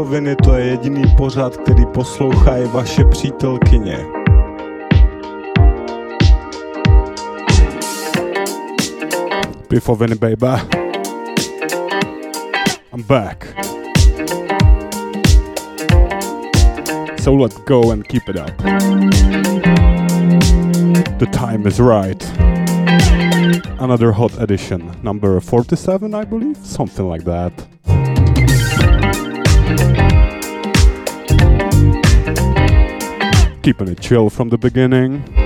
pichoviny, to je jediný pořad, který poslouchají vaše přítelkyně. Pichoviny, baby. I'm back. So let's go and keep it up. The time is right. Another hot edition, number 47, I believe, something like that. Keeping it chill from the beginning.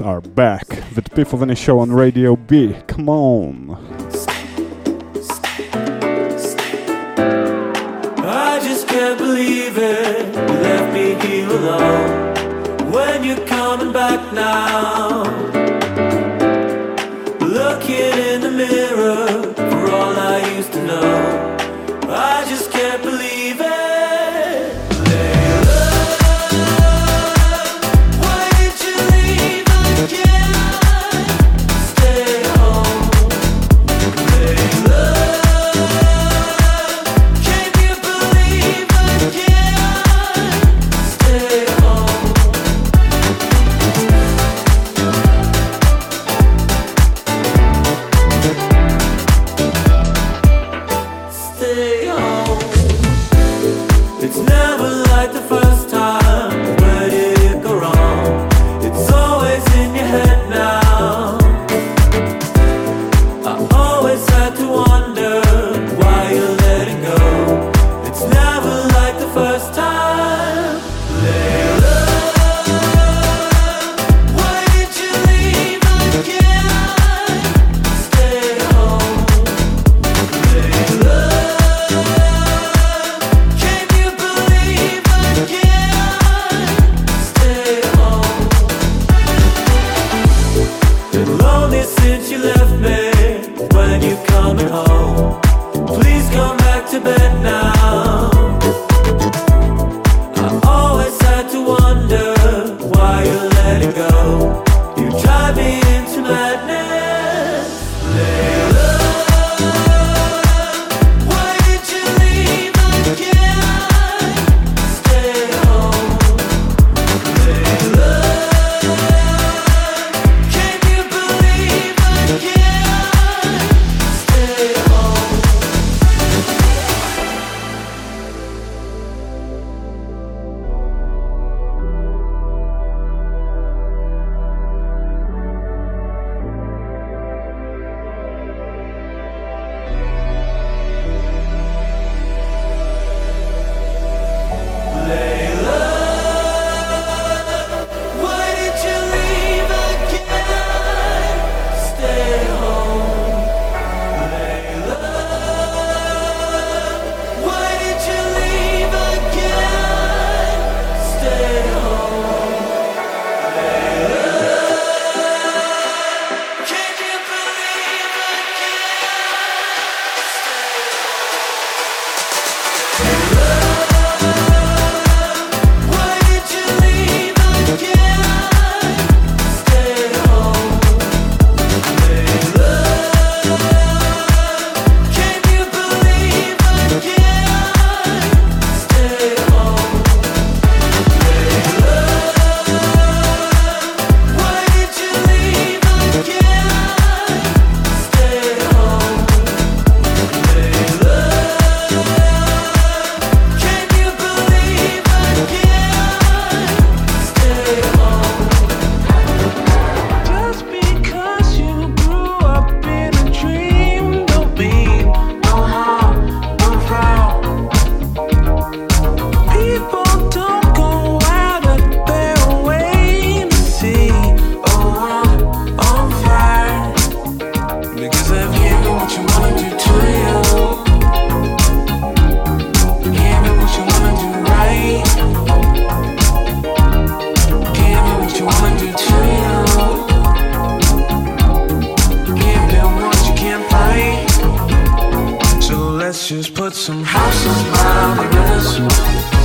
are back with Pichoviny Show on Radio B. Come on. put some houses on the rivers.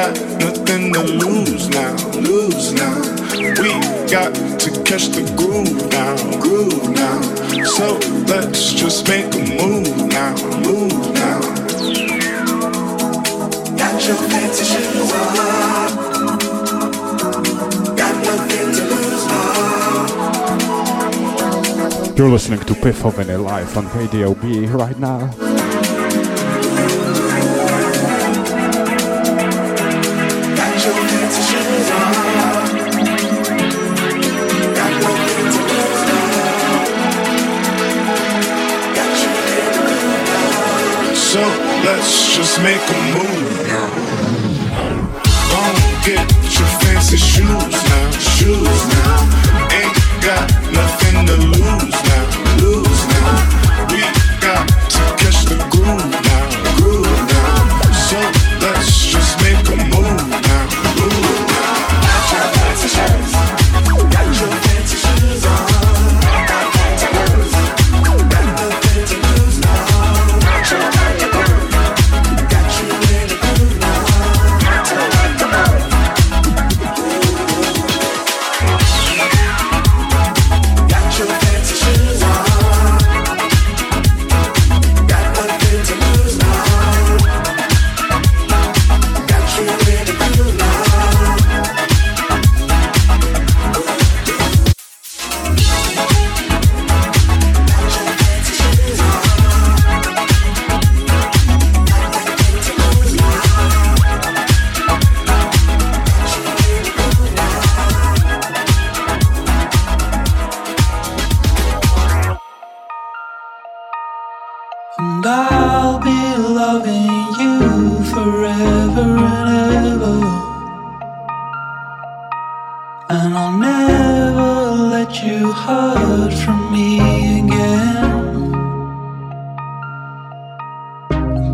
got nothing to lose now, lose now. We got to catch the groove now, groove now. So let's just make a move now, move now. Got your fancy shoes on. You're listening to Pichoviny Live on Radio B right now. just make a move now. Don't get your fancy shoes now, shoes now. Ain't got nothing to lose now. And I'll be loving you forever and ever. And I'll never let you hurt from me again.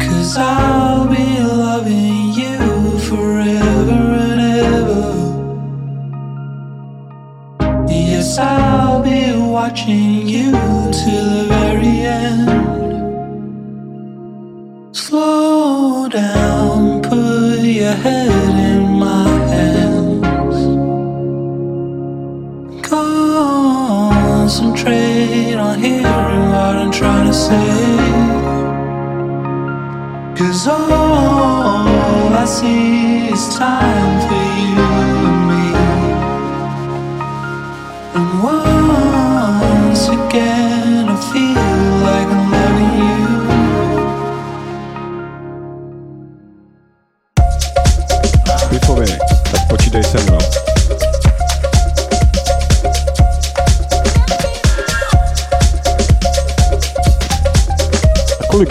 Cause I'll be loving you forever and ever. Yes, I'll be watching.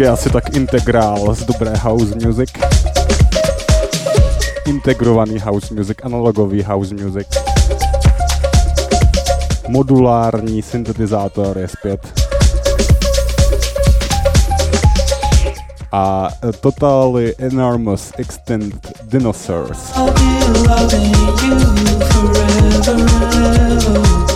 je asi tak integrál z dobré house music. Integrovaný house music, analogový house music. Modulární syntetizátor je zpět. a Totally Enormous extend Dinosaurs. I'll be loving you forever.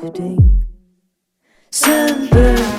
drifting. Sunburn.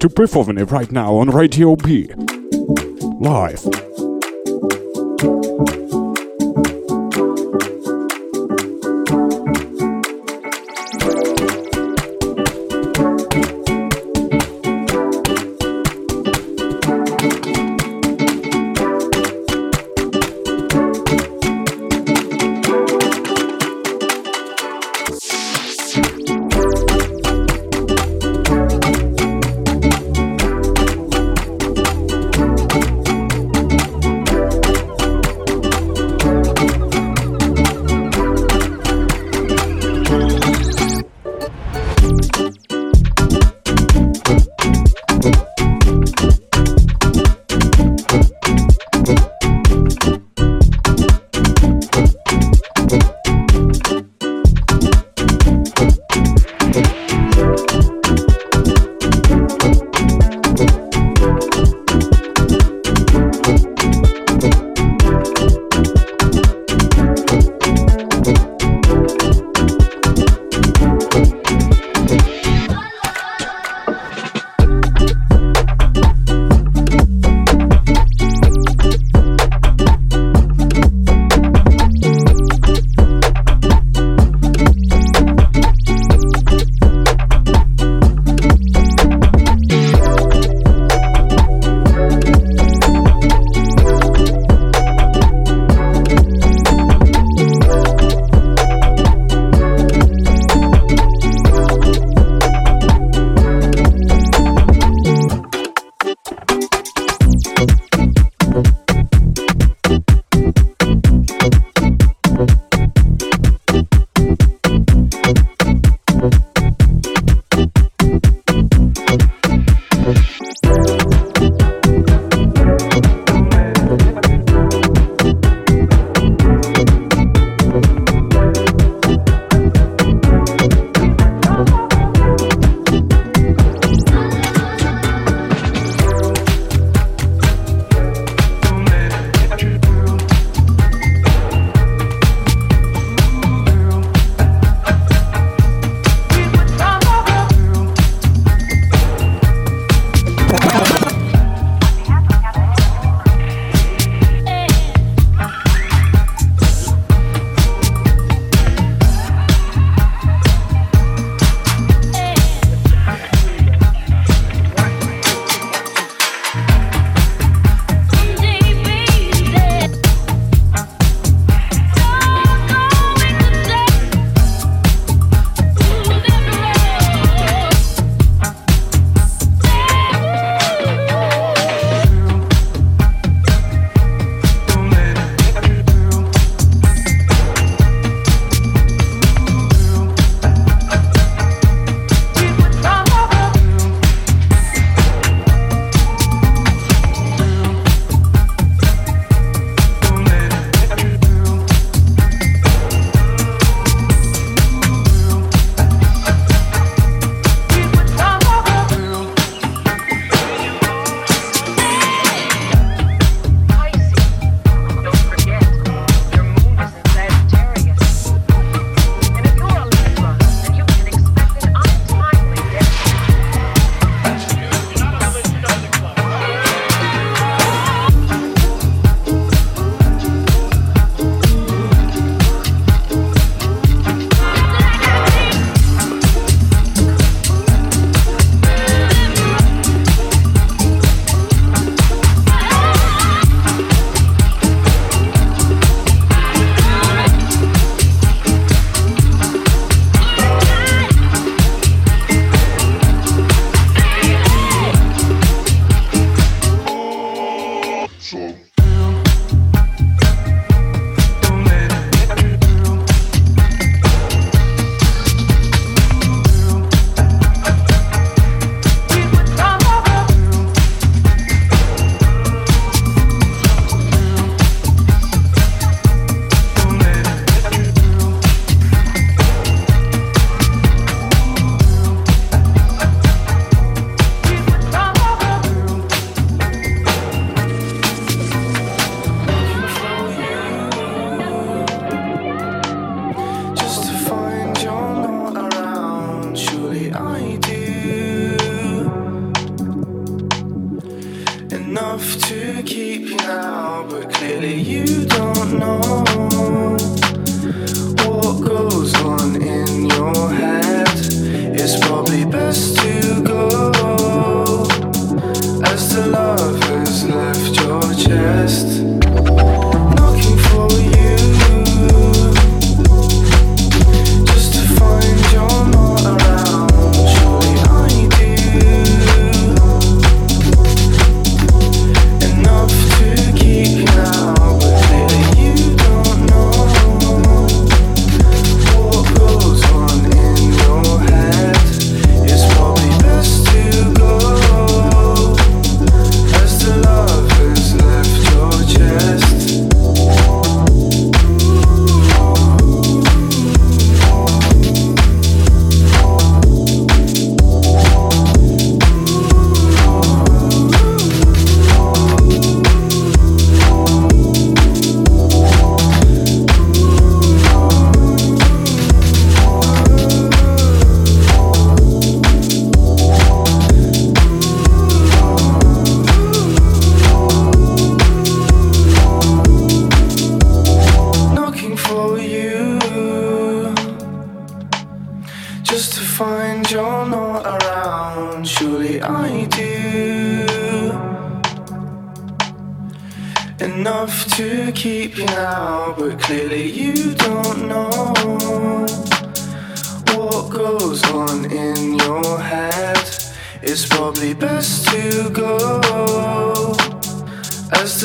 to performing it right now on Radio B. Live.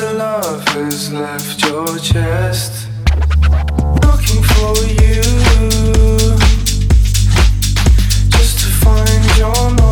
to love has left your chest. Looking for you just to find your.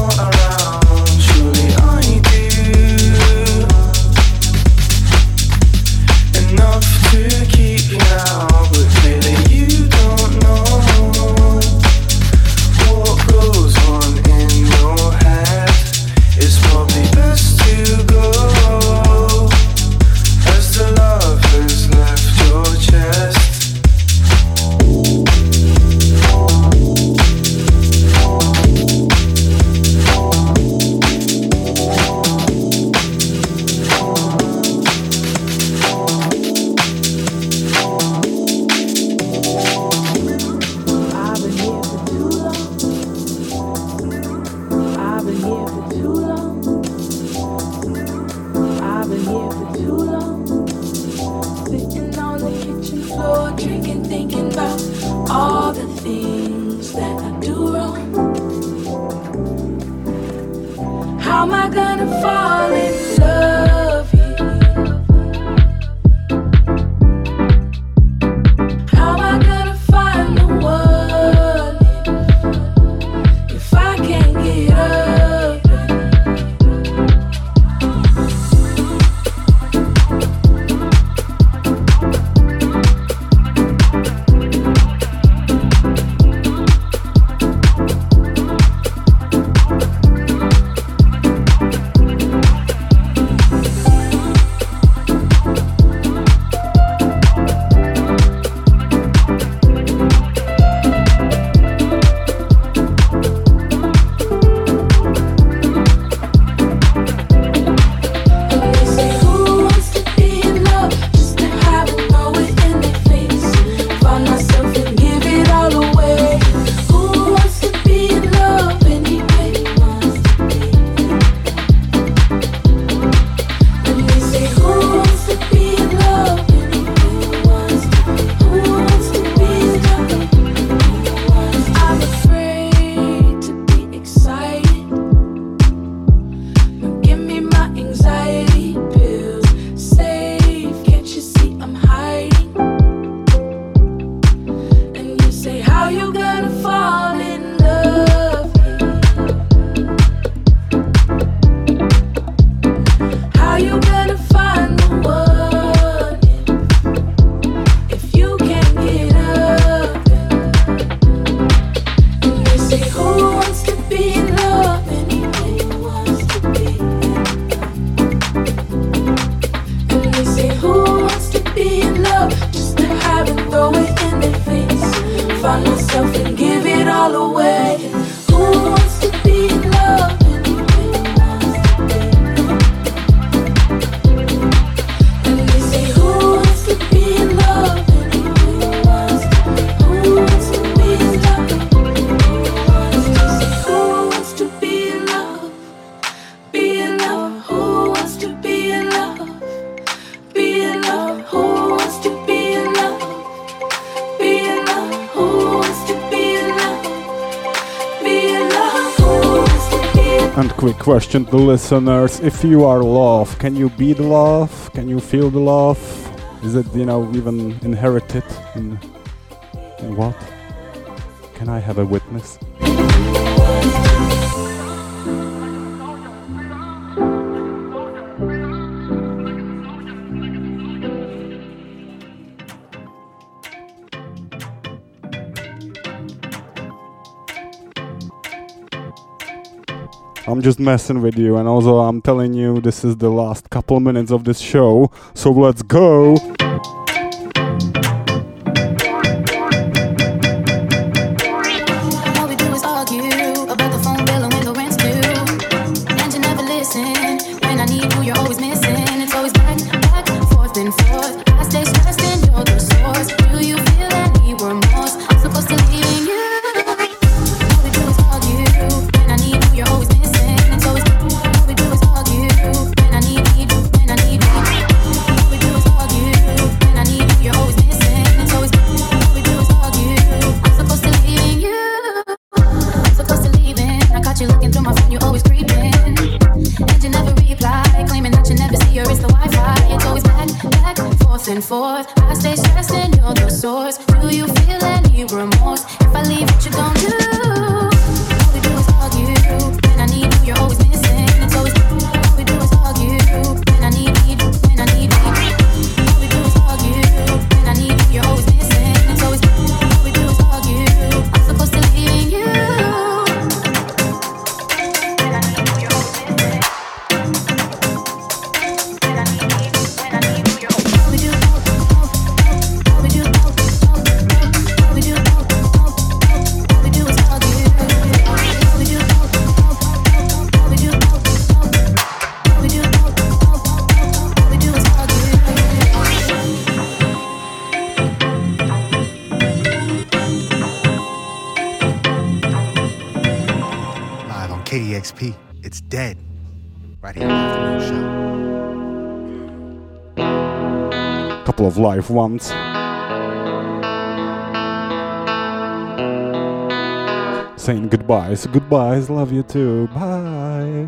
question to listeners. If you are love can you be the love? Can you feel the love? Is it you know even inherited in, in what? Can i have a witness? Just messing with you, and also I'm telling you this is the last couple minutes of this show, so let's go! XP. It's dead. Right here on the show. Couple of live ones. Saying goodbyes. Goodbyes. Love you too. Bye.